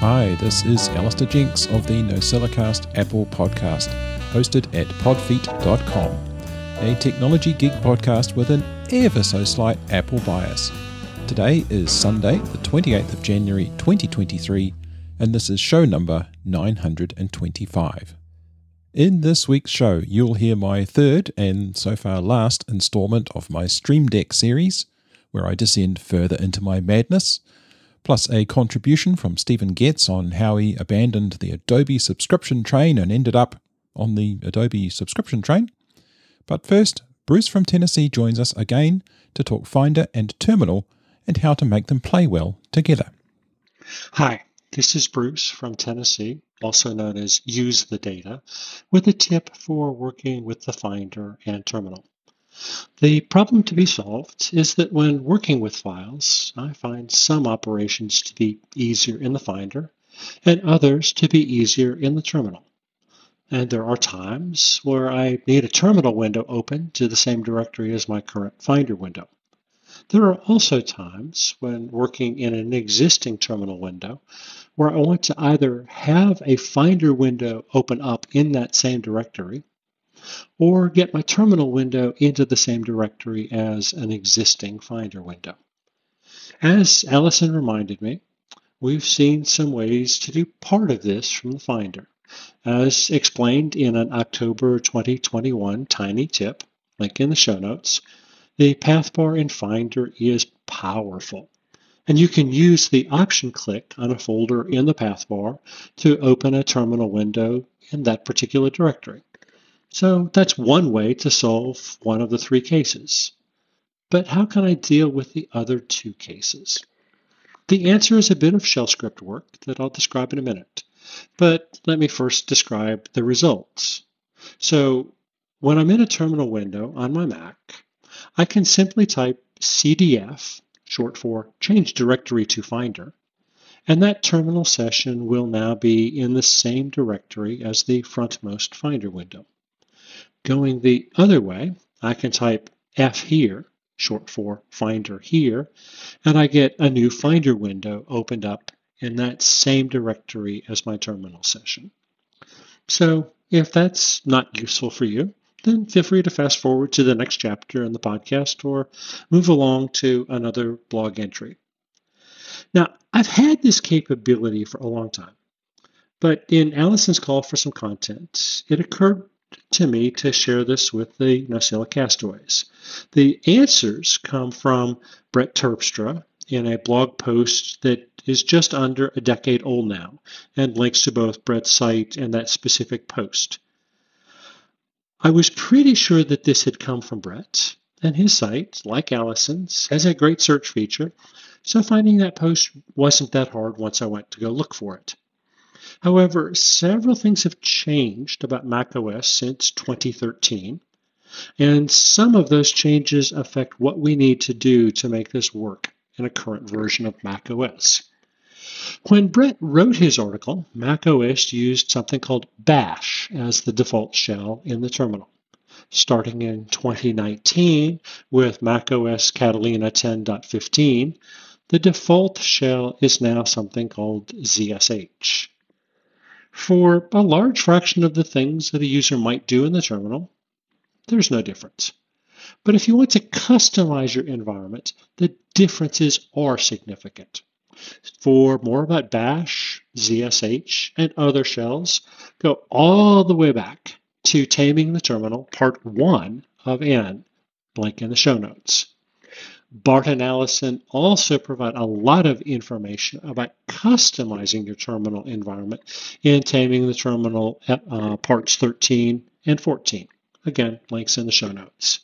Hi, this is Alastair Jenkin of the No NosillaCast Apple podcast, hosted at podfeet.com, a technology geek podcast with an ever so slight Apple bias. Today is Sunday, the 28th of January 2023, and this is show number 925. In this week's show, you'll hear my third and so far last installment of my Stream Deck series, where I descend further into my madness, plus a contribution from Stephen Getz on how he abandoned the Adobe subscription train and ended up on the Adobe subscription train. But first, Bruce from Tennessee joins us again to talk Finder and Terminal and how to make them play well together. Hi, this is Bruce from Tennessee, also known as Use the Data, with a tip for working with the Finder and Terminal. The problem to be solved is that when working with files, I find some operations to be easier in the Finder and others to be easier in the Terminal. And there are times where I need a terminal window open to the same directory as my current Finder window. There are also times when working in an existing terminal window where I want to either have a Finder window open up in that same directory or get my terminal window into the same directory as an existing Finder window. As Allison reminded me, we've seen some ways to do part of this from the Finder, as explained in an October 2021 Tiny Tip, link in the show notes, the path bar in Finder is powerful. And you can use the option click on a folder in the path bar to open a terminal window in that particular directory. So that's one way to solve one of the three cases. But how can I deal with the other two cases? The answer is a bit of shell script work that I'll describe in a minute. But let me first describe the results. So when I'm in a terminal window on my Mac, I can simply type cdf, short for change directory to finder, and that terminal session will now be in the same directory as the frontmost finder window. Going the other way, I can type f here, short for finder here, and I get a new finder window opened up in that same directory as my terminal session. So if that's not useful for you, then feel free to fast forward to the next chapter in the podcast or move along to another blog entry. Now, I've had this capability for a long time, but in Allison's call for some content, it occurred to me to share this with the Nosilla castaways. The answers come from Brett Terpstra in a blog post that is just under a decade old now and links to both Brett's site and that specific post. I was pretty sure that this had come from Brett, and his site, like Allison's, has a great search feature, so finding that post wasn't that hard once I went to go look for it. However, several things have changed about macOS since 2013, and some of those changes affect what we need to do to make this work in a current version of macOS. When Brett wrote his article, macOS used something called Bash as the default shell in the terminal. Starting in 2019 with macOS Catalina 10.15, the default shell is now something called ZSH. For a large fraction of the things that a user might do in the terminal, there's no difference. But if you want to customize your environment, the differences are significant. For more about Bash, ZSH, and other shells, go all the way back to Taming the Terminal, Part 1 of N, link in the show notes. Bart and Allison also provide a lot of information about customizing your terminal environment in Taming the Terminal uh, Parts 13 and 14. Again, links in the show notes.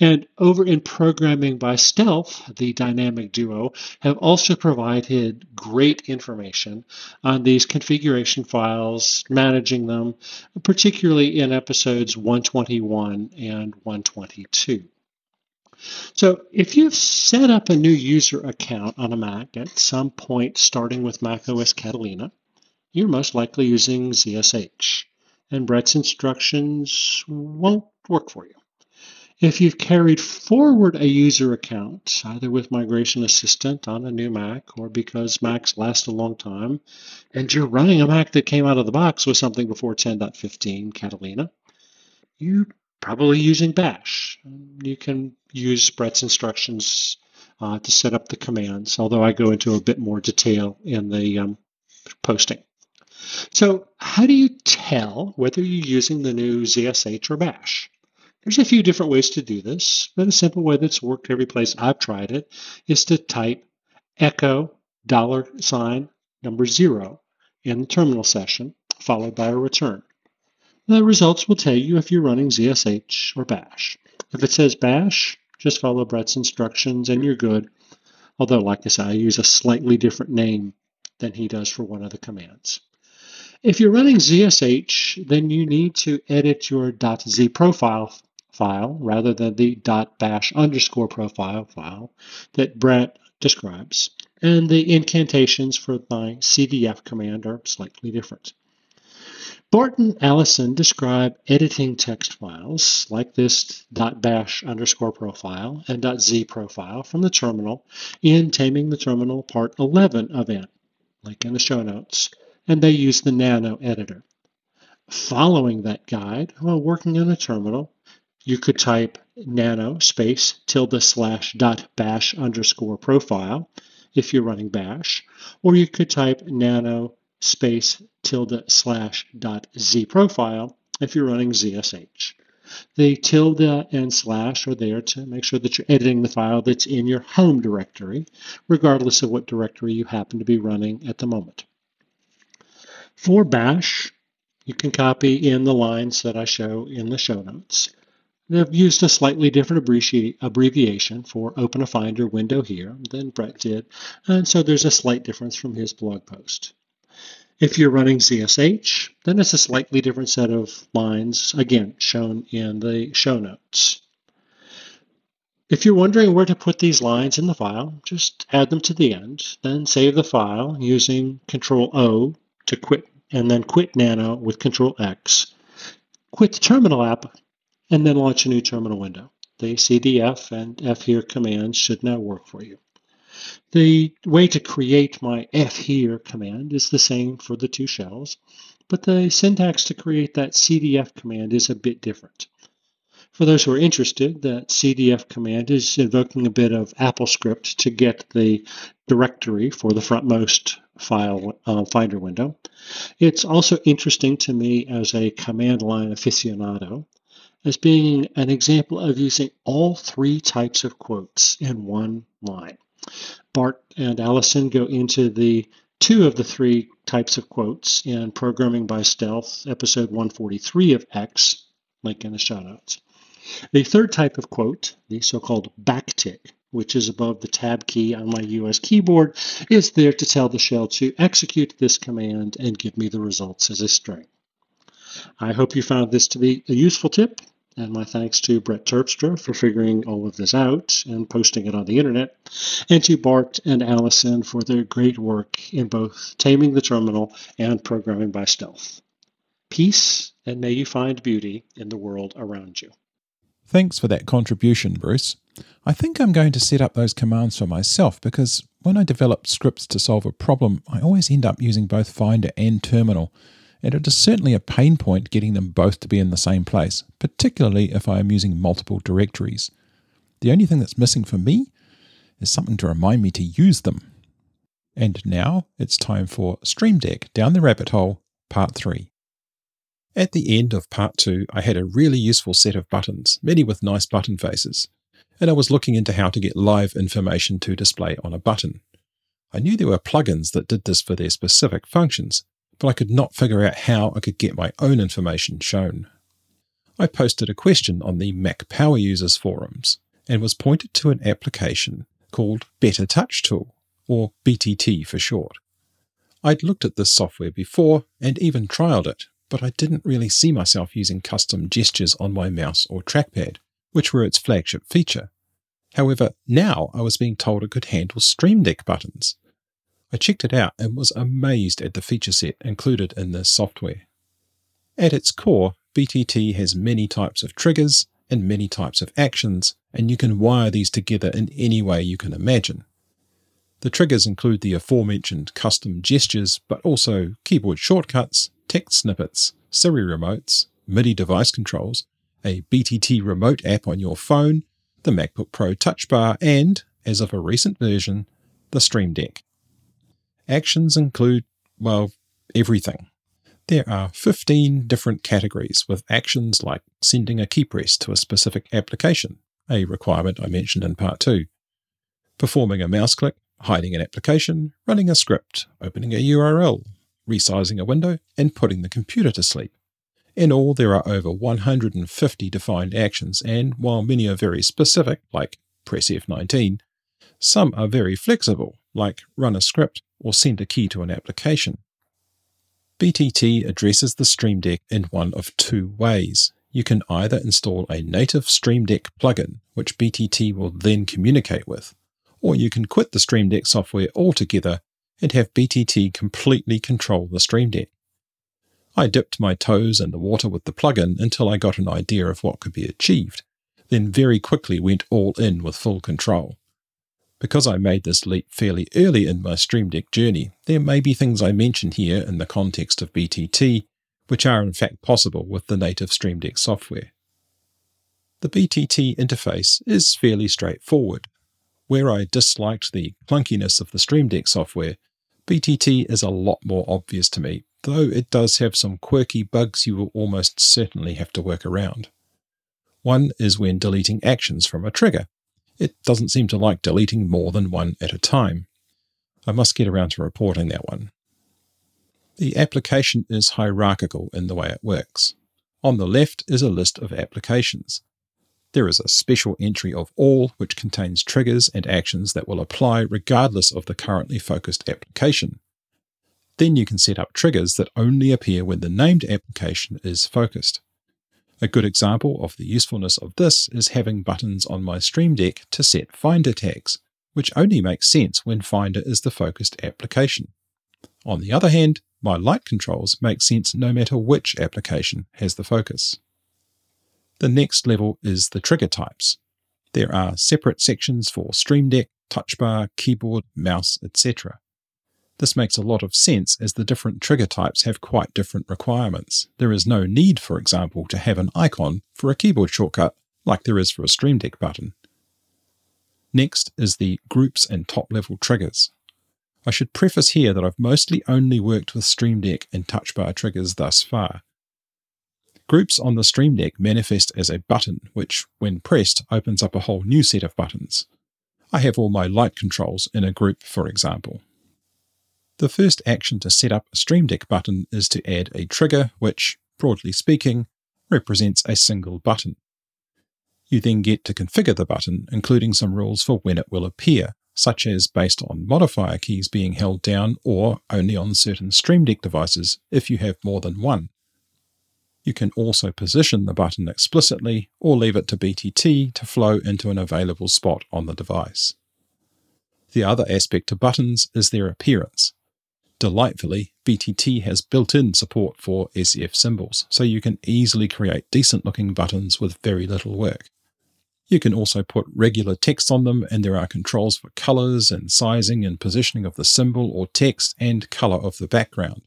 And over in Programming by Stealth, the dynamic duo have also provided great information on these configuration files, managing them, particularly in episodes 121 and 122. So if you've set up a new user account on a Mac at some point starting with macOS Catalina, you're most likely using ZSH and Brett's instructions won't work for you. If you've carried forward a user account, either with Migration Assistant on a new Mac or because Macs last a long time, and you're running a Mac that came out of the box with something before 10.15 Catalina, you're probably using Bash. You can use Brett's instructions uh, to set up the commands, although I go into a bit more detail in the um, posting. So how do you tell whether you're using the new ZSH or Bash? There's a few different ways to do this, but a simple way that's worked every place I've tried it is to type echo dollar sign number zero in the terminal session, followed by a return. The results will tell you if you're running ZSH or Bash. If it says Bash, just follow Brett's instructions and you're good. Although, like I said, I use a slightly different name than he does for one of the commands. If you're running ZSH, then you need to edit your .z profile file rather than the .bash underscore profile file that Brett describes. And the incantations for my CDF command are slightly different. Bart and Allison describe editing text files like this .bash underscore profile and .z profile from the terminal in Taming the Terminal Part 11 of N, link in the show notes, and they use the Nano editor. Following that guide, while working in a terminal, you could type nano space tilde slash dot bash underscore profile if you're running bash, or you could type nano space tilde slash dot z profile if you're running ZSH. The tilde and slash are there to make sure that you're editing the file that's in your home directory, regardless of what directory you happen to be running at the moment. For bash, you can copy in the lines that I show in the show notes. They've used a slightly different abbreviation for open a Finder window here than Brett did, and so there's a slight difference from his blog post. If you're running ZSH, then it's a slightly different set of lines, again, shown in the show notes. If you're wondering where to put these lines in the file, just add them to the end, then save the file using Control O to quit, and then quit Nano with Control X. Quit the terminal app, and then launch a new terminal window. The CDF and F here commands should now work for you. The way to create my F here command is the same for the two shells, but the syntax to create that CDF command is a bit different. For those who are interested, that CDF command is invoking a bit of AppleScript to get the directory for the frontmost file uh, finder window. It's also interesting to me as a command line aficionado as being an example of using all three types of quotes in one line. Bart and Allison go into the two of the three types of quotes in Programming by Stealth, episode 143 of X, link in the show notes. The third type of quote, the so-called backtick, which is above the tab key on my US keyboard, is there to tell the shell to execute this command and give me the results as a string. I hope you found this to be a useful tip and my thanks to Brett Terpstra for figuring all of this out and posting it on the internet, and to Bart and Allison for their great work in both taming the terminal and programming by stealth. Peace, and may you find beauty in the world around you. Thanks for that contribution, Bruce. I think I'm going to set up those commands for myself because when I develop scripts to solve a problem, I always end up using both Finder and Terminal and it is certainly a pain point getting them both to be in the same place, particularly if I am using multiple directories. The only thing that's missing for me is something to remind me to use them. And now it's time for Stream Deck Down the Rabbit Hole, Part 3. At the end of Part 2, I had a really useful set of buttons, many with nice button faces, and I was looking into how to get live information to display on a button. I knew there were plugins that did this for their specific functions, but I could not figure out how I could get my own information shown. I posted a question on the Mac Power Users forums and was pointed to an application called Better Touch Tool, or BTT for short. I'd looked at this software before and even trialed it, but I didn't really see myself using custom gestures on my mouse or trackpad, which were its flagship feature. However, now I was being told it could handle Stream Deck buttons, I checked it out and was amazed at the feature set included in this software. At its core, BTT has many types of triggers and many types of actions, and you can wire these together in any way you can imagine. The triggers include the aforementioned custom gestures, but also keyboard shortcuts, text snippets, Siri remotes, MIDI device controls, a BTT remote app on your phone, the MacBook Pro Touch Bar, and, as of a recent version, the Stream Deck. Actions include, well, everything. There are 15 different categories with actions like sending a key press to a specific application, a requirement I mentioned in part 2, performing a mouse click, hiding an application, running a script, opening a URL, resizing a window, and putting the computer to sleep. In all, there are over 150 defined actions, and while many are very specific, like press F19, some are very flexible, like run a script or send a key to an application. BTT addresses the Stream Deck in one of two ways. You can either install a native Stream Deck plugin, which BTT will then communicate with, or you can quit the Stream Deck software altogether and have BTT completely control the Stream Deck. I dipped my toes in the water with the plugin until I got an idea of what could be achieved, then very quickly went all in with full control. Because I made this leap fairly early in my Stream Deck journey, there may be things I mention here in the context of BTT, which are in fact possible with the native Stream Deck software. The BTT interface is fairly straightforward. Where I disliked the clunkiness of the Stream Deck software, BTT is a lot more obvious to me, though it does have some quirky bugs you will almost certainly have to work around. One is when deleting actions from a trigger. It doesn't seem to like deleting more than one at a time. I must get around to reporting that one. The application is hierarchical in the way it works. On the left is a list of applications. There is a special entry of all which contains triggers and actions that will apply regardless of the currently focused application. Then you can set up triggers that only appear when the named application is focused. A good example of the usefulness of this is having buttons on my Stream Deck to set Finder tags, which only makes sense when Finder is the focused application. On the other hand, my light controls make sense no matter which application has the focus. The next level is the trigger types. There are separate sections for Stream Deck, Touch Bar, keyboard, mouse, etc. This makes a lot of sense as the different trigger types have quite different requirements. There is no need, for example, to have an icon for a keyboard shortcut like there is for a Stream Deck button. Next is the groups and top level triggers. I should preface here that I've mostly only worked with Stream Deck and touch bar triggers thus far. Groups on the Stream Deck manifest as a button, which, when pressed, opens up a whole new set of buttons. I have all my light controls in a group, for example. The first action to set up a Stream Deck button is to add a trigger, which, broadly speaking, represents a single button. You then get to configure the button, including some rules for when it will appear, such as based on modifier keys being held down or only on certain Stream Deck devices if you have more than one. You can also position the button explicitly or leave it to BTT to flow into an available spot on the device. The other aspect to buttons is their appearance. Delightfully, BTT has built in support for SF symbols, so you can easily create decent looking buttons with very little work. You can also put regular text on them, and there are controls for colors and sizing and positioning of the symbol or text and color of the background.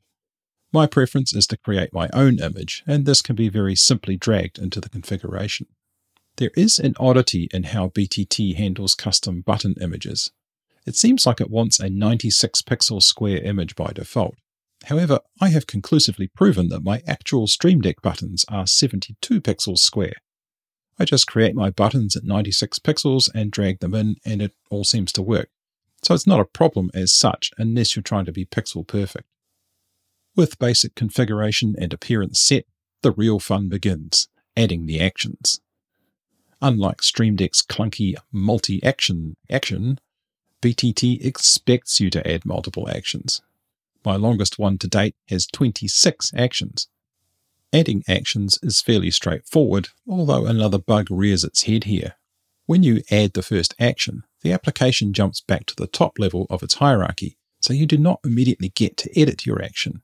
My preference is to create my own image, and this can be very simply dragged into the configuration. There is an oddity in how BTT handles custom button images. It seems like it wants a 96 pixel square image by default. However, I have conclusively proven that my actual Stream Deck buttons are 72 pixels square. I just create my buttons at 96 pixels and drag them in, and it all seems to work. So it's not a problem as such, unless you're trying to be pixel perfect. With basic configuration and appearance set, the real fun begins adding the actions. Unlike Stream Deck's clunky multi action action, BTT expects you to add multiple actions. My longest one to date has 26 actions. Adding actions is fairly straightforward, although another bug rears its head here. When you add the first action, the application jumps back to the top level of its hierarchy, so you do not immediately get to edit your action.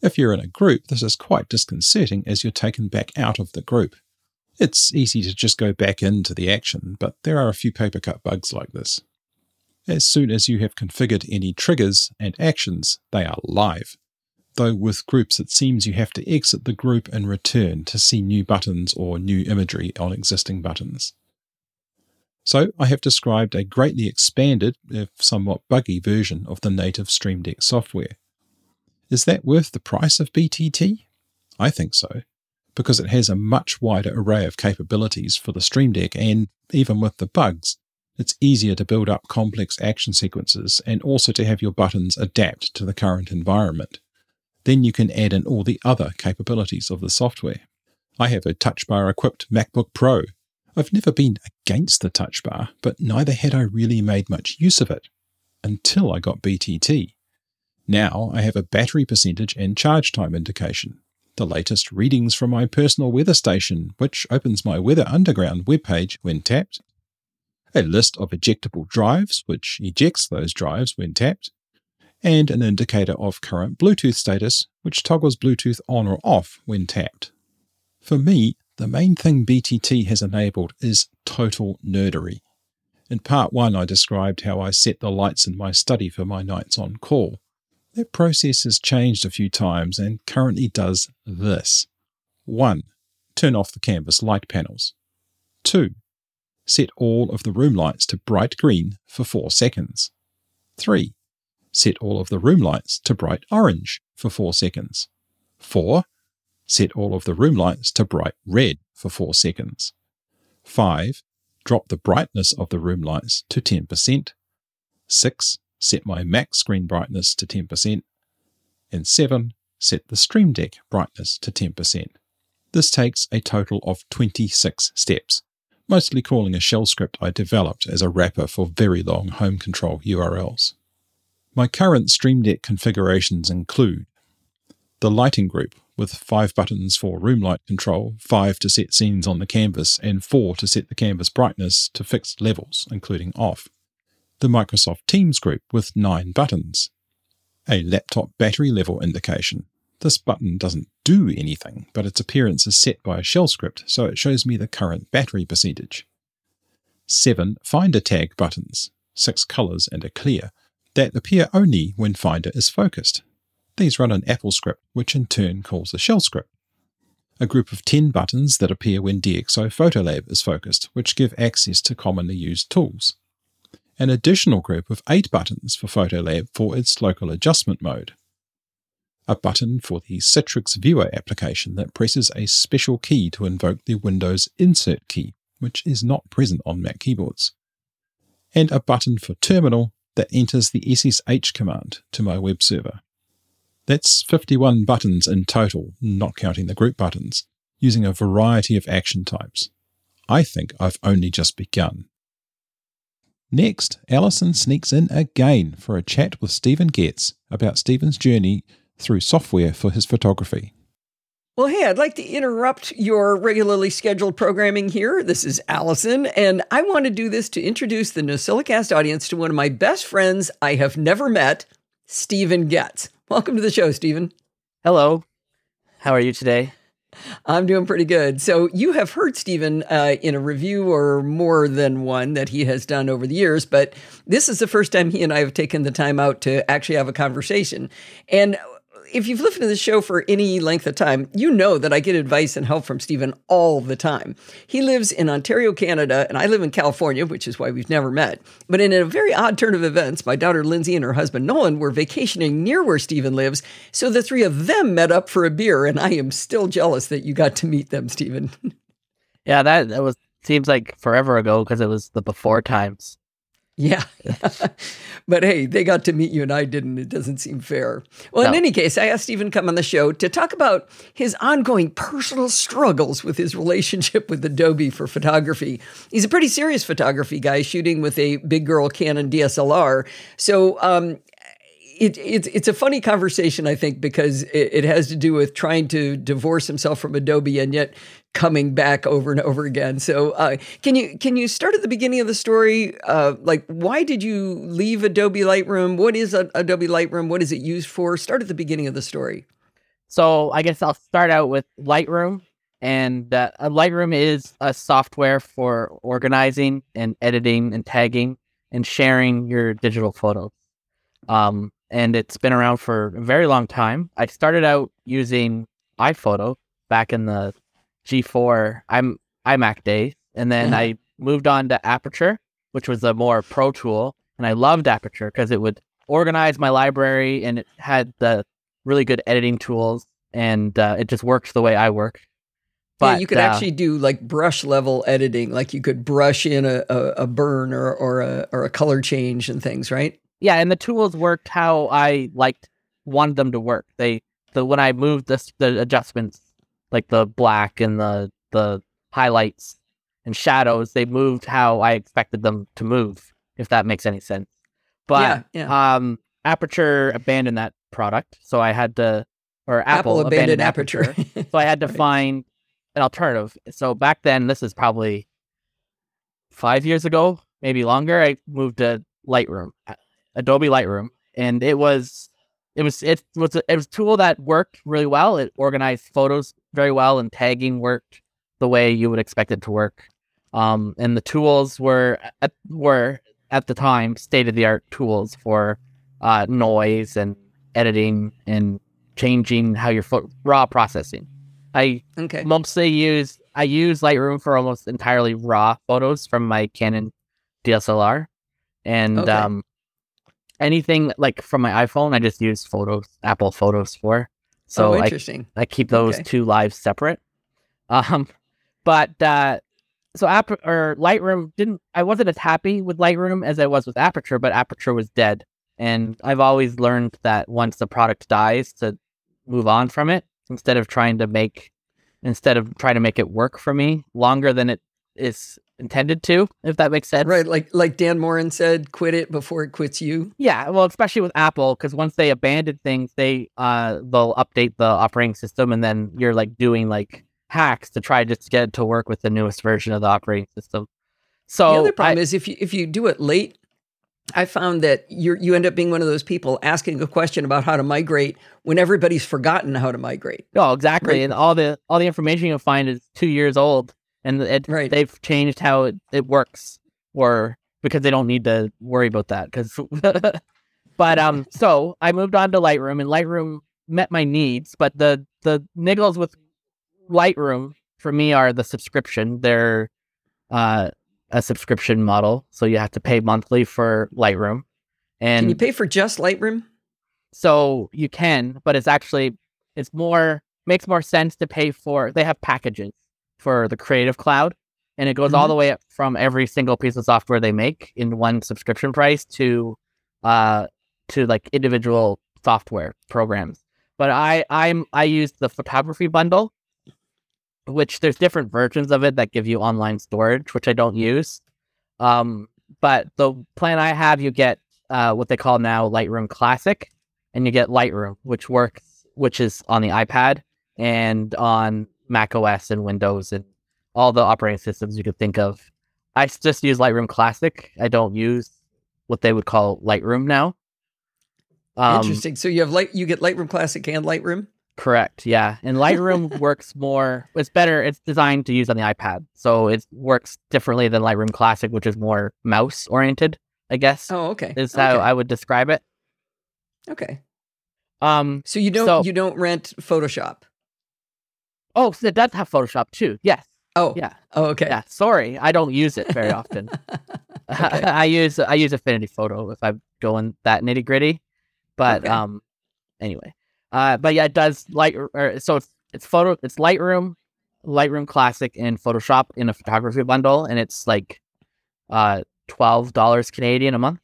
If you're in a group, this is quite disconcerting as you're taken back out of the group. It's easy to just go back into the action, but there are a few paper cut bugs like this. As soon as you have configured any triggers and actions, they are live. Though with groups, it seems you have to exit the group and return to see new buttons or new imagery on existing buttons. So I have described a greatly expanded, if somewhat buggy version of the native Stream Deck software. Is that worth the price of BTT? I think so, because it has a much wider array of capabilities for the Stream Deck and, even with the bugs, it's easier to build up complex action sequences and also to have your buttons adapt to the current environment. Then you can add in all the other capabilities of the software. I have a touch bar equipped MacBook Pro I've never been against the touch bar, but neither had I really made much use of it until I got BTT. Now I have a battery percentage and charge time indication, the latest readings from my personal weather station, which opens my Weather Underground webpage when tapped, a list of ejectable drives, which ejects those drives when tapped, and an indicator of current Bluetooth status, which toggles Bluetooth on or off when tapped. For me, the main thing BTT has enabled is total nerdery. In part one, I described how I set the lights in my study for my nights on call. That process has changed a few times and currently does this 1. Turn off the canvas light panels. 2. Set all of the room lights to bright green for 4 seconds. 3. Set all of the room lights to bright orange for 4 seconds. 4 Set all of the room lights to bright red for 4 seconds. 5. Drop the brightness of the room lights to 10%. 6. Set my Mac screen brightness to 10%. And 7. Set the Stream Deck brightness to 10%. This takes a total of 26 steps, mostly calling a shell script I developed as a wrapper for very long home control URLs. My current Stream Deck configurations include the lighting group with five buttons for room light control, five to set scenes on the canvas, and four to set the canvas brightness to fixed levels, including off. The Microsoft Teams group with nine buttons. A laptop battery level indication. This button doesn't do anything, but its appearance is set by a shell script, so it shows me the current battery percentage. Seven Finder tag buttons, six colors and a clear, that appear only when Finder is focused, these run an Apple script, which in turn calls a shell script. A group of 10 buttons that appear when DxO Photolab is focused, which give access to commonly used tools. An additional group of 8 buttons for Photolab for its local adjustment mode. A button for the Citrix Viewer application that presses a special key to invoke the Windows Insert key, which is not present on Mac keyboards. And a button for Terminal that enters the SSH command to my web server. That's 51 buttons in total, not counting the group buttons, using a variety of action types. I think I've only just begun. Next, Allison sneaks in again for a chat with Stephen Getz about Stephen's journey through software for his photography. Well, hey, I'd like to interrupt your regularly scheduled programming here. This is Allison, and I want to do this to introduce the NosillaCast audience to one of my best friends I have never met, Stephen Getz. Welcome to the show, Stephen. Hello. How are you today? I'm doing pretty good. So, you have heard Stephen uh, in a review or more than one that he has done over the years, but this is the first time he and I have taken the time out to actually have a conversation. And if you've listened to the show for any length of time, you know that I get advice and help from Stephen all the time. He lives in Ontario, Canada, and I live in California, which is why we've never met. But in a very odd turn of events, my daughter Lindsay and her husband Nolan were vacationing near where Stephen lives, so the three of them met up for a beer, and I am still jealous that you got to meet them, Stephen. yeah, that that was seems like forever ago because it was the before times. Yeah. but hey, they got to meet you and I didn't. It doesn't seem fair. Well, no. in any case, I asked Stephen come on the show to talk about his ongoing personal struggles with his relationship with Adobe for photography. He's a pretty serious photography guy shooting with a big girl Canon DSLR. So, um, it, it, it's a funny conversation, I think, because it, it, has to do with trying to divorce himself from Adobe and yet coming back over and over again. So, uh, can you can you start at the beginning of the story? Uh, like, why did you leave Adobe Lightroom? What is a, Adobe Lightroom? What is it used for? Start at the beginning of the story. So, I guess I'll start out with Lightroom, And uh, Lightroom is a software for organizing and editing and tagging and sharing your digital photos. Um, and it's been around for a very long time. I started out using iPhoto back in the G4 I'm iMac days, and then Mhm. I moved on to Aperture, which was a more pro tool, and I loved Aperture because it would organize my library and it had the really good editing tools, and uh, it just worked the way I work. yeah, you could uh, actually do like brush level editing, like you could brush in a, a, a burn or, or a or a color change and things, right? yeah, and the tools worked how I liked wanted them to work. They the when I moved the adjustments like the black and the the highlights and shadows, they moved how I expected them to move, if that makes any sense. But yeah, yeah. um Aperture abandoned that product, so I had to or Apple, abandoned, abandoned, aperture. Aperture. so I had to Right. find an alternative. So back then, this is probably five years ago, maybe longer. I moved to Lightroom, Adobe Lightroom, and it was it was it was a, it was a tool that worked really well. It organized photos very well, and tagging worked the way you would expect it to work. Um, and the tools were at, were at the time state of the art tools for uh, noise and editing and changing how your pho- raw processing. I okay. mostly use I use Lightroom for almost entirely raw photos from my Canon DSLR, and Okay. um, anything like from my iPhone, I just use Photos, Apple Photos for. So oh, I. I keep those Okay. two lives separate. Um, but uh, so app or Lightroom didn't. I wasn't as happy with Lightroom as I was with Aperture, but Aperture was dead, and I've always learned that once the product dies, to move on from it instead of trying to make instead of trying to make it work for me longer than it is intended to. If that makes sense, Right, like like Dan Moren said, quit it before it quits you. yeah, well, especially with Apple, because once they abandon things, they uh they'll update the operating system, and then you're like doing like hacks to try just to get it to work with the newest version of the operating system. So the other problem I- is if you if you do it late, I found that you you end up being one of those people asking a question about how to migrate when everybody's forgotten how to migrate. no, exactly, Right. and all the all the information you'll find is two years old, and it, Right. they've changed how it, it works, or because they don't need to worry about that. Because, but um, so I moved on to Lightroom, and Lightroom met my needs, but the the niggles with Lightroom for me are the subscription. They're uh, a subscription model, so you have to pay monthly for Lightroom, and Can you pay for just Lightroom? so you can, but it's actually it's more makes more sense to pay for. They have packages for the Creative Cloud, and it goes all the way up from every single piece of software they make in one subscription price to uh to like individual software programs. But I I'm I use the photography bundle, which there's different versions of it that give you online storage, which I don't use. Um, but the plan I have, you get uh, what they call now Lightroom Classic, and you get Lightroom, which works, which is on the iPad and on Mac OS and Windows and all the operating systems you could think of. I just use Lightroom Classic. I don't use what they would call Lightroom now. Um, Interesting. So you have light you get Lightroom Classic and Lightroom? Correct. Yeah. And Lightroom works more, it's better. It's designed to use on the iPad. So it works differently than Lightroom Classic, which is more mouse oriented, I guess, Oh, okay. is how. I would describe it. okay. Um, So you don't So- you don't rent Photoshop. Oh, so it does have Photoshop too. Yes. Oh, Yeah. Oh, okay. Yeah. Sorry. I don't use it very often. I use, I use Affinity Photo if I'm going that nitty gritty. But, Okay. um, anyway, uh, but yeah, it does light, or, so it's, it's photo, it's Lightroom, Lightroom Classic, and Photoshop in a photography bundle, and it's like uh twelve dollars Canadian a month.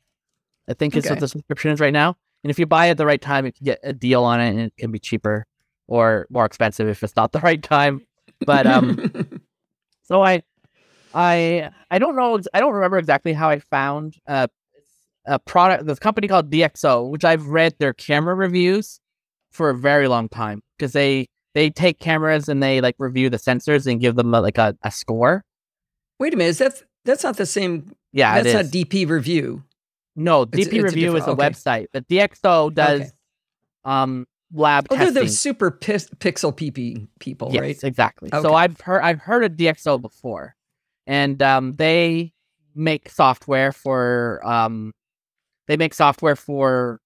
I think is what the subscription is right now. And if you buy it at the right time, you can get a deal on it, and it can be cheaper or more expensive if it's not the right time. But um, so I, I, I don't know. I don't remember exactly how I found uh, a product. This company called DxO, which I've read their camera reviews for a very long time because they they take cameras and they like review the sensors and give them a, like a, a score. Wait a minute, is that that's not the same Yeah, that's it not. DP review. no, It's- DP it's a review is a okay. website, but DxO does Okay. um lab oh, testing. they're the super pix- pixel PP people, yes, right? exactly. Okay. So I've heard I've heard of DxO before, and um, they make software for um, they make software for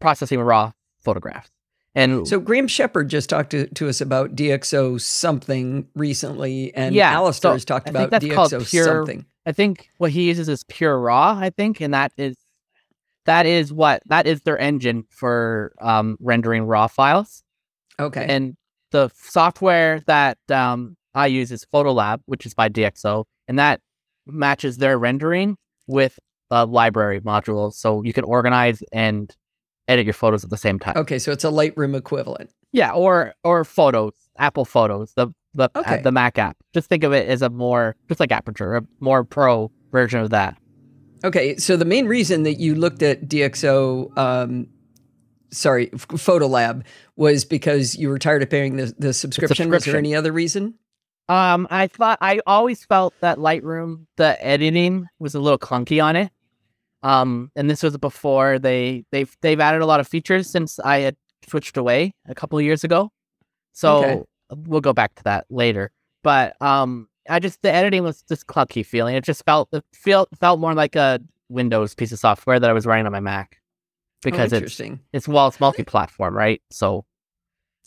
processing raw photographs. And So Graham Shepard just talked to, to us about DxO something recently, and Yeah, Alastair so has talked about DxO pure- something. I think what he uses is pure raw. I think, and that is that is what that is their engine for um, rendering raw files. Okay. And the software that um, I use is Photolab, which is by DxO, and that matches their rendering with the library modules, so you can organize and edit your photos at the same time. okay, so it's a Lightroom equivalent. Yeah, or or Photos, Apple Photos, the the uh, the Mac app. Just think of it as a more just like Aperture, a more pro version of that. Okay, so the main reason that you looked at DxO, um, sorry, F- Photolab, was because you were tired of paying the, the subscription. Was there any other reason? Um, I thought I always felt that Lightroom, the editing was a little clunky on it. Um, and this was before they they've they've added a lot of features since I had switched away a couple of years ago. So Okay. we'll go back to that later. But um, I just the editing was just clunky feeling. It just felt it felt felt more like a Windows piece of software that I was running on my Mac because oh, it's interesting. it's well it's multi-platform, right? So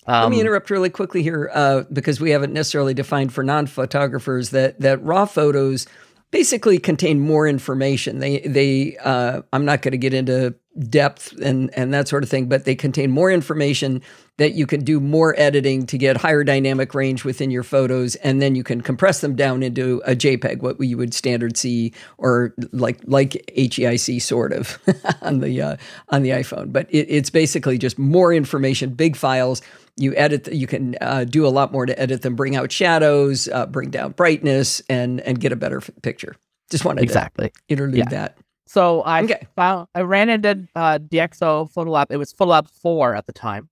um, Let me interrupt really quickly here uh, because we haven't necessarily defined for non-photographers that that raw photos basically contain more information. They they uh, I'm not going to get into depth and and that sort of thing, but they contain more information that you can do more editing to get higher dynamic range within your photos, and then you can compress them down into a JPEG, what we would standard see or like like HEIC sort of on the uh, on the iPhone. But it, it's basically just more information, big files. You edit, you can uh, do a lot more to edit them, bring out shadows, uh, bring down brightness, and and get a better f- picture. Just wanted exactly. to interlude Yeah. that. So I Okay. found I ran into uh, DxO Photolab. It was Photolab four at the time,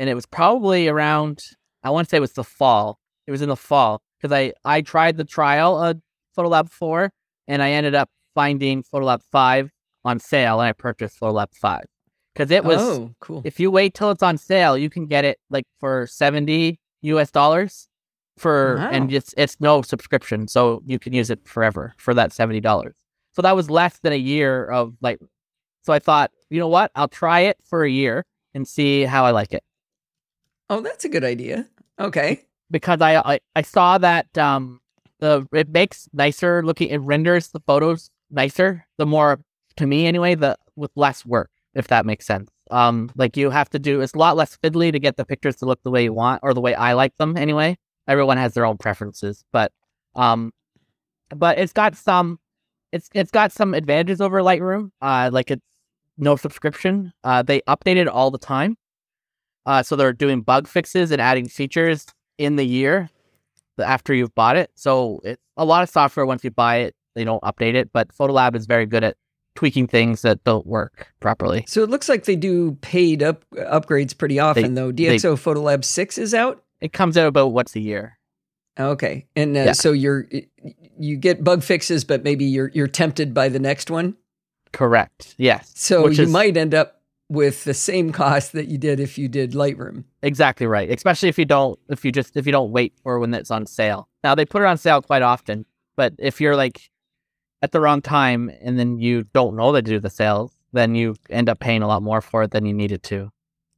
and it was probably around. I want to say it was the fall. It was in the fall because I I tried the trial of Photolab four, and I ended up finding Photolab five on sale, and I purchased Photolab five because it was. oh, cool. If you wait till it's on sale, you can get it like for seventy U.S. dollars for, and it's it's no subscription, so you can use it forever for that seventy dollars. So that was less than a year of like. So I thought, you know what? I'll try it for a year and see how I like it Oh, that's a good idea. Okay. because I I, I saw that um the it makes nicer looking. It renders the photos nicer. The more to me anyway, the with less work, if that makes sense. Um, like you have to do it's a lot less fiddly to get the pictures to look the way you want or the way I like them anyway. Everyone has their own preferences, but um, but it's got some it's it's got some advantages over Lightroom. Uh, like it's no subscription. Uh, they update it all the time. Uh, so they're doing bug fixes and adding features in the year after you've bought it. So it's a lot of software once you buy it, they don't update it. But Photolab is very good at tweaking things that don't work properly. So it looks like they do paid up upgrades pretty often, though. they- DxO Photolab six is out. It comes out about once a year. Okay, and uh, Yeah. so you're you get bug fixes, but maybe you're you're tempted by the next one. Correct. Yes. So Which you is- might end up with the same cost that you did if you did Lightroom. Exactly right. Especially if you don't if you just if you don't wait for when it's on sale. Now they put it on sale quite often, but if you're like at the wrong time and then you don't know they do the sales, then you end up paying a lot more for it than you needed to.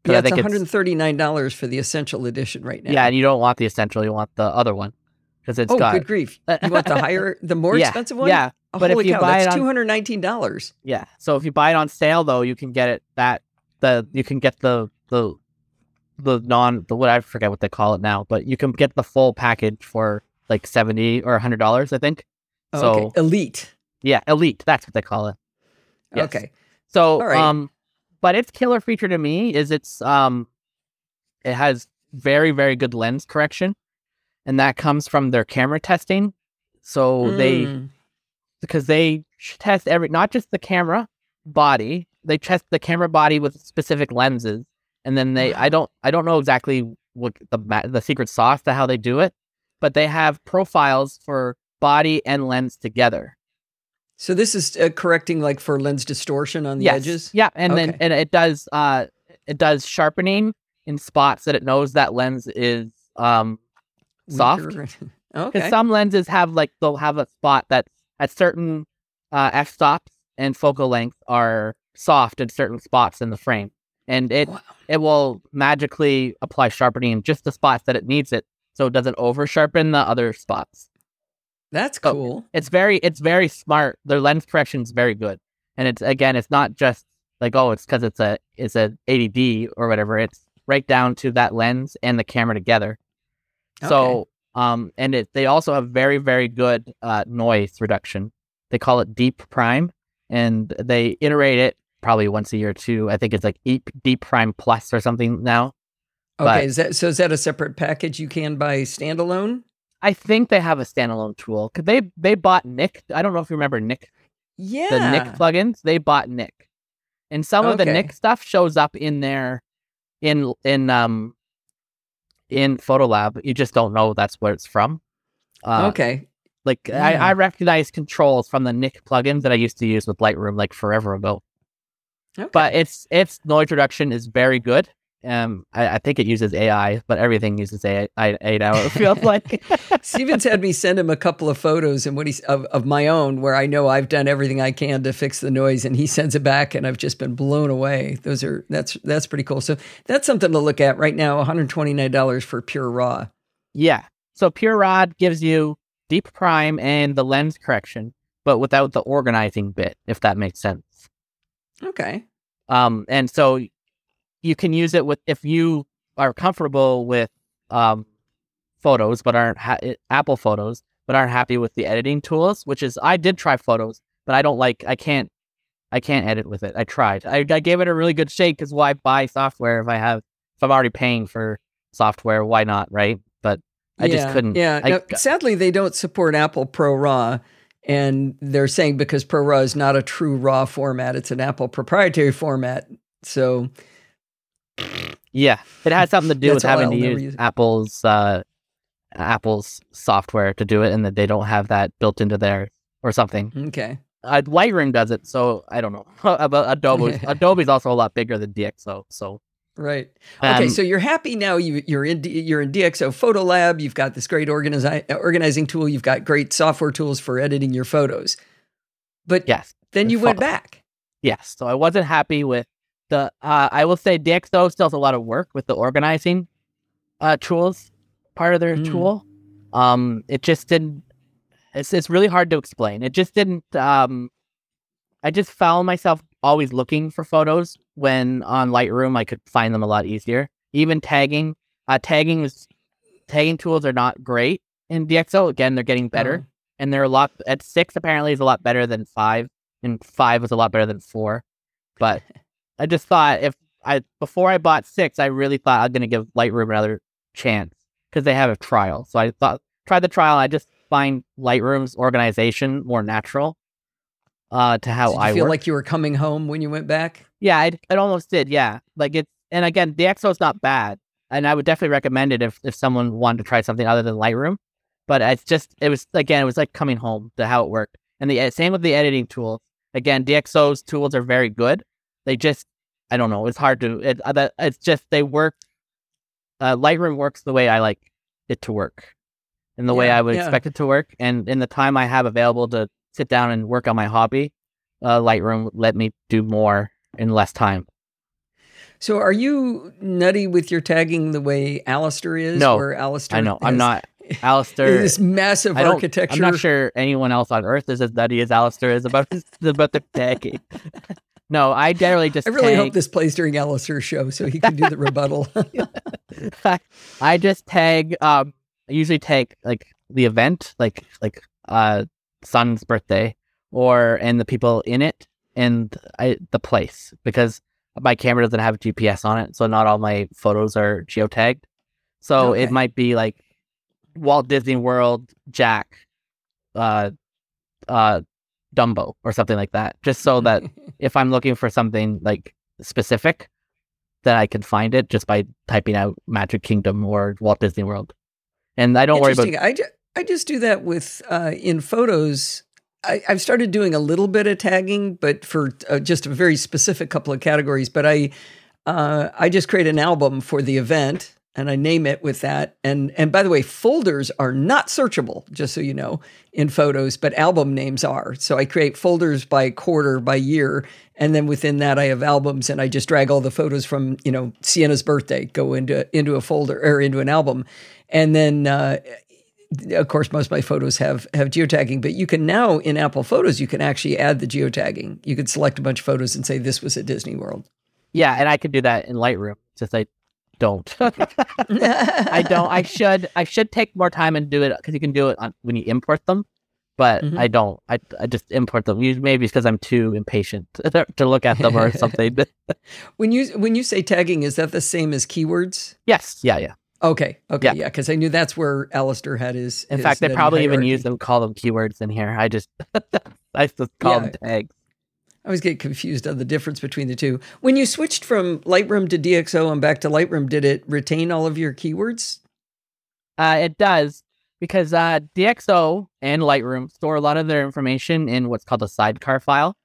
Yeah, it's one hundred and thirty nine dollars for the essential edition right now. Yeah, and you don't want the essential, you want the other one because it's oh, got good grief! You want the higher, the more yeah, expensive one? Yeah, Oh, but if you cow, buy that's two hundred nineteen dollars. yeah. So if you buy it on sale though, you can get it that the you can get the the the non the what I forget what they call it now, but you can get the full package for like seventy or hundred dollars, I think. So okay, elite. yeah, elite. That's what they call it. Yes. Okay, So right. um, but its killer feature to me is it's um, it has very very good lens correction, and that comes from their camera testing. So they Mm. because they test every not just the camera body they test the camera body with specific lenses and then they i don't i don't know exactly what the the secret sauce to how they do it but they have profiles for body and lens together So this is uh, correcting like for lens distortion on the yes edges. yeah and then and it does uh it does sharpening in spots that it knows that lens is um soft. Weaker. Because some lenses have like they'll have a spot that at certain uh, f stops and focal length are soft in certain spots in the frame, and it Wow. it will magically apply sharpening in just the spots that it needs it, so it doesn't over sharpen the other spots. That's Oh. cool. It's very it's very smart. Their lens correction is very good, and it's again it's not just like oh it's because it's a it's a 80D or whatever. It's right down to that lens and the camera together. So um and it they also have very very good uh noise reduction. They call it DeepPRIME and they iterate it probably once a year too. I think it's like deep DeepPRIME plus or something now. Okay. but- Is that so? Is that a separate package you can buy standalone? I think they have a standalone tool cuz they they bought Nik. I don't know if you remember Nik Yeah. the Nik plugins, they bought Nik. And some of the Nik stuff shows up in there in in um in Photolab. You just don't know that's where it's from. Uh, okay. Like I, I recognize controls from the Nik plugins that I used to use with Lightroom like forever ago. Okay. But its its noise reduction is very good. Um, I, I think it uses AI, but everything uses AI, AI now. It feels like. Stephen's had me send him a couple of photos and what he's of, of my own where I know I've done everything I can to fix the noise and he sends it back and I've just been blown away. Those are that's that's pretty cool. So that's something to look at right now, $129 for Pure RAW. Yeah. So Pure RAW gives you DeepPRIME and the lens correction, but without the organizing bit, if that makes sense. Okay. Um, and so you can use it with if you are comfortable with um, photos, but aren't ha- eh, Apple photos, but aren't happy with the editing tools. Which is, I did try photos, but I don't like. I can't. I can't edit with it. I tried. I, I gave it a really good shake because why buy software if I have if I'm already paying for software? Why not, right? But I just couldn't. Yeah. I, Now, sadly, they don't support Apple Pro Raw. And they're saying because Pro Raw is not a true RAW format, it's an Apple proprietary format. So Yeah, it had something to do with having to use use. Apple's uh, Apple's software to do it, and that they don't have that built into there or something. okay. Uh, Lightroom does it, so I don't know about Adobe. Adobe's also a lot bigger than DxO, so Right. Okay, um, so you're happy now. You, you're in you're in DxO Photo Lab. You've got this great organizi- organizing tool. You've got great software tools for editing your photos. But yes, then you went back. yes. So I wasn't happy with the. Uh, I will say DxO still has a lot of work with the organizing uh, tools part of their Mm. tool. Um, it just didn't. It's it's really hard to explain. It just didn't. Um, I just found myself always looking for photos when on Lightroom I could find them a lot easier. Even tagging, uh, tagging was tagging tools are not great in DxO. Again, they're getting better, Oh. and they're a lot. At six, apparently, is a lot better than five, and five was a lot better than four. But I just thought if I before I bought six, I really thought I'm gonna give Lightroom another chance because they have a trial. So I thought try the trial. I just find Lightroom's organization more natural uh, to how Did you I feel work. like you were coming home when you went back? Yeah, I it almost did. Yeah, like it's and again, DxO is not bad, and I would definitely recommend it if if someone wanted to try something other than Lightroom. But it's just it was again, it was like coming home to how it worked, and the same with the editing tools. Again, DxO's tools are very good. They just I don't know, it's hard to it. uh, It's just they work. Uh, Lightroom works the way I like it to work, in the way I would yeah. expect it to work, and in the time I have available to sit down and work on my hobby, uh, Lightroom let me do more in less time. So are you nutty with your tagging the way Alastair is? No, where Alastair I know I'm not Alastair. this massive architecture. I'm not sure anyone else on Earth is as nutty as Alastair is about about the tagging. no, I generally just I really hope this plays during Alastair's show so he can do the rebuttal. I just tag. Um, I usually tag like the event, like like uh, son's birthday, or and the people in it, and I the place because my camera doesn't have GPS on it, so not all my photos are geotagged. So Okay. it might be like Walt Disney World, Jack, uh, uh, Dumbo, or something like that, just so that if I'm looking for something like specific, that I can find it just by typing out Magic Kingdom or Walt Disney World. And I don't worry about I, ju- I just do that with uh, in photos. I, I've started doing a little bit of tagging, but for uh, just a very specific couple of categories. But I uh, I just create an album for the event and I name it with that. And and by the way, folders are not searchable, just so you know, in photos, but album names are. So I create folders by quarter, by year, and then within that I have albums, and I just drag all the photos from you know Sienna's birthday go into into a folder or into an album, and then. Uh, of course, most of my photos have have geotagging, but you can now in Apple Photos you can actually add the geotagging. You could select a bunch of photos and say this was at Disney World. Yeah, and I could do that in Lightroom. Just I don't. I don't. I should. I should take more time and do it because you can do it on, when you import them, but mm-hmm. I don't. I, I just import them. Maybe it's because I'm too impatient to look at them or something. when you when you say tagging, is that the same as keywords? Yes. Yeah. Yeah. Okay. Okay. Yeah. Because yeah, I knew that's where Alastair had his. In his fact, they probably hierarchy. even use them, call them keywords in here. I just, I just call yeah. them tags. I always get confused on the difference between the two. When you switched from Lightroom to DxO and back to Lightroom, did it retain all of your keywords? Uh, it does because uh, DxO and Lightroom store a lot of their information in what's called a sidecar file.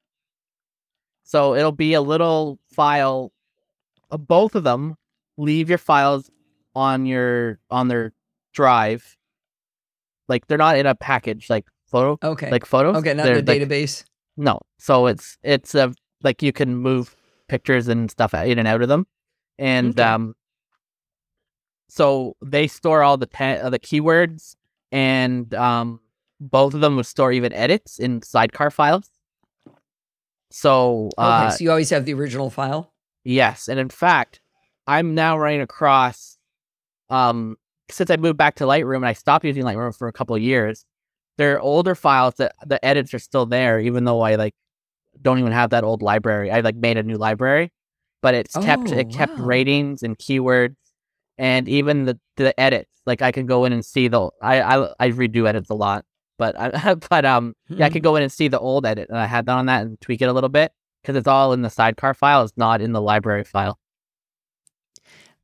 So it'll be a little file. Uh, both of them leave your files on your on their drive. Like they're not in a package like photo. Okay. Like photos. Okay, not in the like, database. No. So it's it's a like you can move pictures and stuff in and out of them, and okay. um, so they store all the te- uh, the keywords, and um, both of them would store even edits in sidecar files. So uh, okay, so you always have the original file. Yes, and in fact, I'm now running across um since I moved back to Lightroom and I stopped using Lightroom for a couple of years, there are older files that the edits are still there, even though I like don't even have that old library. I like made a new library, but it's oh, kept it kept wow. ratings and keywords and even the the edits. Like I can go in and see the I I, I redo edits a lot, but I but um yeah, I could hmm. go in and see the old edit and I had that on that and tweak it a little bit because it's all in the sidecar file. It's not in the library file.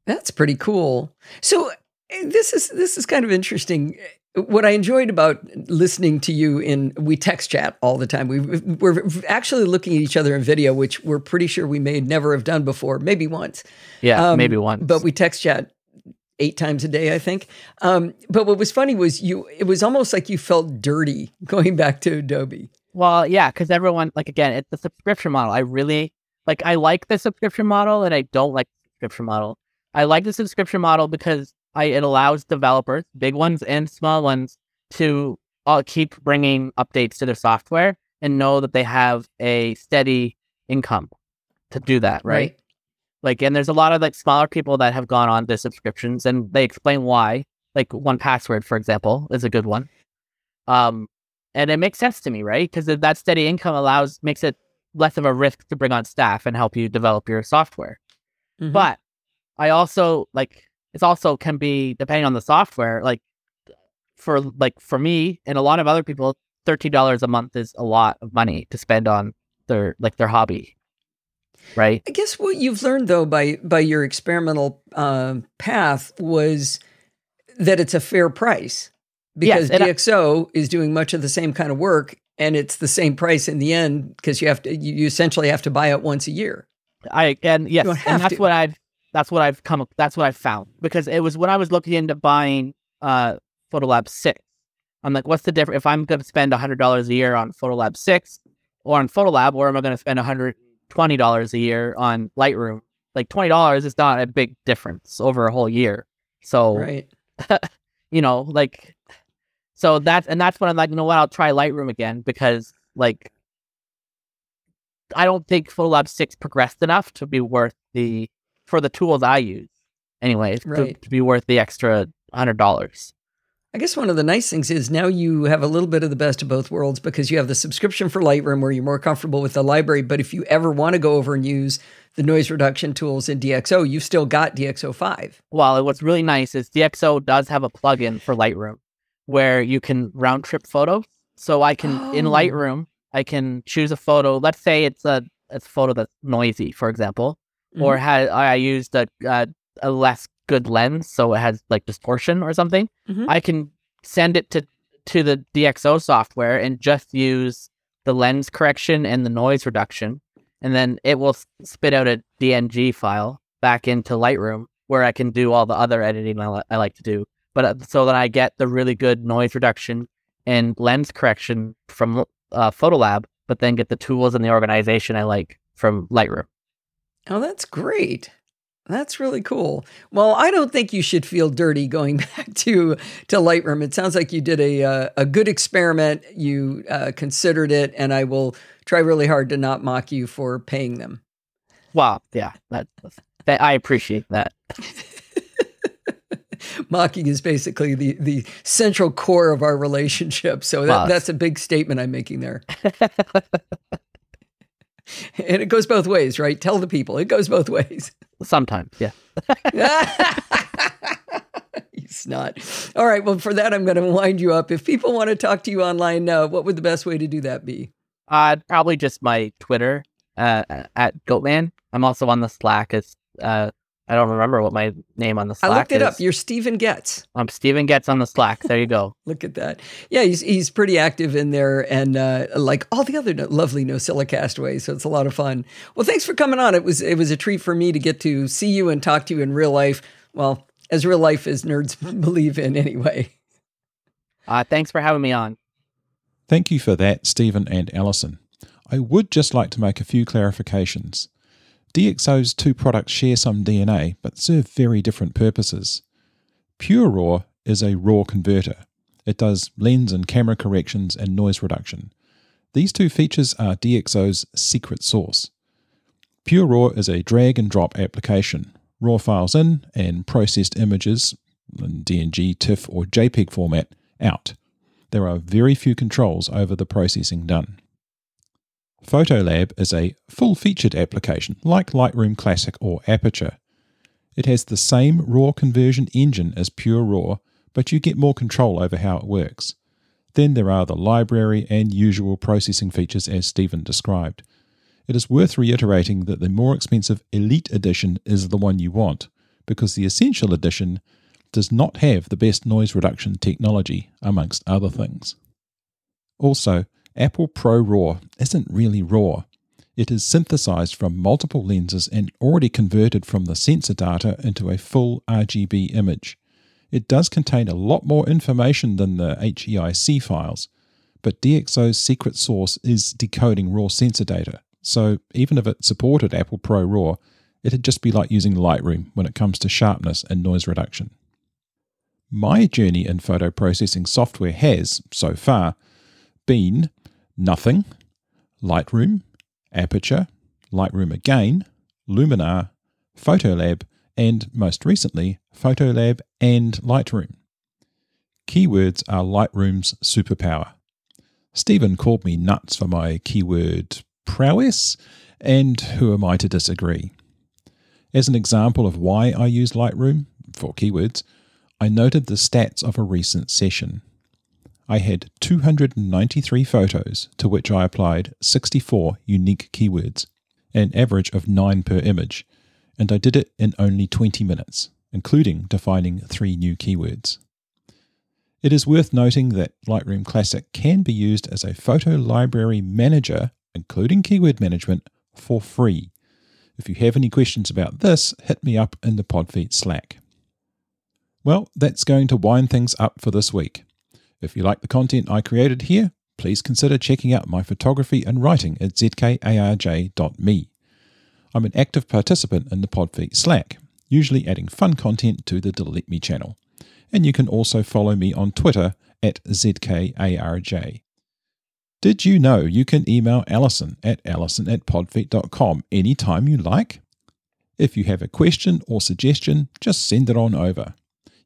That's pretty cool. So eh, this is this is kind of interesting what I enjoyed about listening to you in we text chat all the time. We we're actually looking at each other in video, which we're pretty sure we may never have done before, maybe once. Yeah, um, maybe once. But we text chat eight times a day, I think. Um, but what was funny was you. It was almost like you felt dirty going back to Adobe. Well, yeah, because everyone like again, it's the subscription model. I really like. I like the subscription model, and I don't like the subscription model. I like the subscription model because I, it allows developers, big ones and small ones, to uh, keep bringing updates to their software and know that they have a steady income to do that, right? right? Like, and there's a lot of like smaller people that have gone on to subscriptions and they explain why. Like 1Password, for example, is a good one. Um, and it makes sense to me, right? Because that steady income allows makes it less of a risk to bring on staff and help you develop your software. Mm-hmm. But I also like it's also can be depending on the software. Like for like for me and a lot of other people, thirteen dollars a month is a lot of money to spend on their like their hobby. Right. I guess what you've learned though by by your experimental uh, path was that it's a fair price because yes, DxO I, is doing much of the same kind of work and it's the same price in the end because you have to you essentially have to buy it once a year. I and yes, and that's to. what I've that's what I've come. That's what I've found because it was when I was looking into buying uh Photolab six. I'm like, what's the difference if I'm going to spend hundred dollars a year on Photolab six or on Photolab, or am I going to spend hundred twenty dollars a year on Lightroom? Like twenty dollars is not a big difference over a whole year. So, right. you know, like, so that's and that's when I'm like, you know what? I'll try Lightroom again because like I don't think Photolab 6 progressed enough to be worth the for the tools I use, anyway, right. to, to be worth the extra hundred dollars. I guess one of the nice things is now you have a little bit of the best of both worlds because you have the subscription for Lightroom where you're more comfortable with the library. But if you ever want to go over and use the noise reduction tools in DxO, you've still got DxO 5. Well, what's really nice is DxO does have a plugin for Lightroom where you can round trip photos. So I can, oh. in Lightroom, I can choose a photo. Let's say it's a, it's a photo that's noisy, for example mm-hmm. or had I used a, a, a less good lens, so it has like distortion or something, mm-hmm. I can send it to to the DxO software and just use the lens correction and the noise reduction, and then it will spit out a DNG file back into Lightroom where I can do all the other editing I, li- I like to do. But uh, so that I get the really good noise reduction and lens correction from uh, Photolab, but then get the tools and the organization I like from Lightroom. Oh, that's great. That's really cool. Well, I don't think you should feel dirty going back to to Lightroom. It sounds like you did a uh, a good experiment. You uh, considered it, and I will try really hard to not mock you for paying them. Wow, yeah, that, that I appreciate that. Mocking is basically the the central core of our relationship. So that, that's a big statement I'm making there. and it goes both ways, right? Tell the people it goes both ways. Sometimes, yeah. He's not. All right. Well, for that, I'm going to wind you up. If people want to talk to you online, uh, what would the best way to do that be? Uh, probably just my Twitter uh, at Goatman. I'm also on the Slack as uh, I don't remember what my name on the Slack is. I looked it is. up. You're Stephen Getz. I'm Stephen Getz on the Slack. There you go. Look at that. Yeah, he's he's pretty active in there, and uh, like all the other no, lovely NosillaCastaways. So it's a lot of fun. Well, thanks for coming on. It was it was a treat for me to get to see you and talk to you in real life. Well, as real life as nerds believe in, anyway. Uh, thanks for having me on. Thank you for that, Stephen and Allison. I would just like to make a few clarifications. DxO's two products share some DNA but serve very different purposes. Pure RAW is a RAW converter. It does lens and camera corrections and noise reduction. These two features are DxO's secret sauce. Pure RAW is a drag and drop application. RAW files in and processed images in DNG, TIFF, or JPEG format out. There are very few controls over the processing done. Photolab is a full featured application like Lightroom Classic or Aperture. It has the same RAW conversion engine as Pure RAW, but you get more control over how it works. Then there are the library and usual processing features as Stephen described. It is worth reiterating that the more expensive Elite Edition is the one you want, because the Essential Edition does not have the best noise reduction technology, amongst other things. Also, Apple Pro RAW isn't really RAW. It is synthesized from multiple lenses and already converted from the sensor data into a full RGB image. It does contain a lot more information than the HEIC files, but DxO's secret sauce is decoding raw sensor data, so even if it supported Apple Pro RAW, it'd just be like using Lightroom when it comes to sharpness and noise reduction. My journey in photo processing software has, so far, been Nothing, Lightroom, Aperture, Lightroom Again, Luminar, Photolab, and most recently, Photolab and Lightroom. Keywords are Lightroom's superpower. Stephen called me nuts for my keyword prowess, and who am I to disagree? As an example of why I use Lightroom for keywords, I noted the stats of a recent session. I had 293 photos to which I applied 64 unique keywords, an average of 9 per image, and I did it in only 20 minutes, including defining three new keywords. It is worth noting that Lightroom Classic can be used as a photo library manager, including keyword management, for free. If you have any questions about this, hit me up in the Podfeet Slack. Well, that's going to wind things up for this week. If you like the content I created here, please consider checking out my photography and writing at zkarj.me. I'm an active participant in the Podfeet Slack, usually adding fun content to the Delete Me channel. And you can also follow me on Twitter at zkarj. Did you know you can email Allison at allison at podfeet.com anytime you like? If you have a question or suggestion, just send it on over.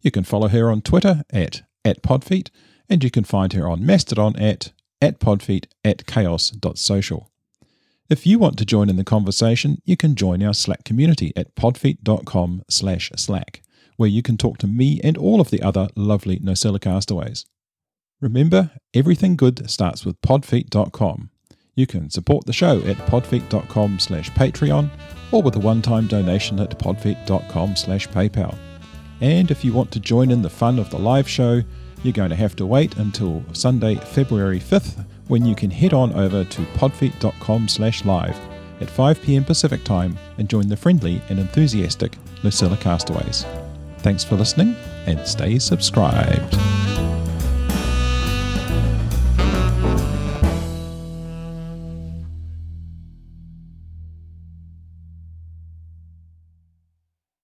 You can follow her on Twitter at, at podfeet and you can find her on Mastodon at, at podfeet at chaos.social. If you want to join in the conversation, you can join our Slack community at podfeet.com slash slack, where you can talk to me and all of the other lovely Nosilla castaways. Remember, everything good starts with podfeet.com. You can support the show at podfeet.com slash Patreon or with a one-time donation at podfeet.com slash PayPal. And if you want to join in the fun of the live show, you're going to have to wait until Sunday, February 5th, when you can head on over to podfeet.com slash live at 5 pm Pacific Time and join the friendly and enthusiastic Nosilla castaways. Thanks for listening and stay subscribed.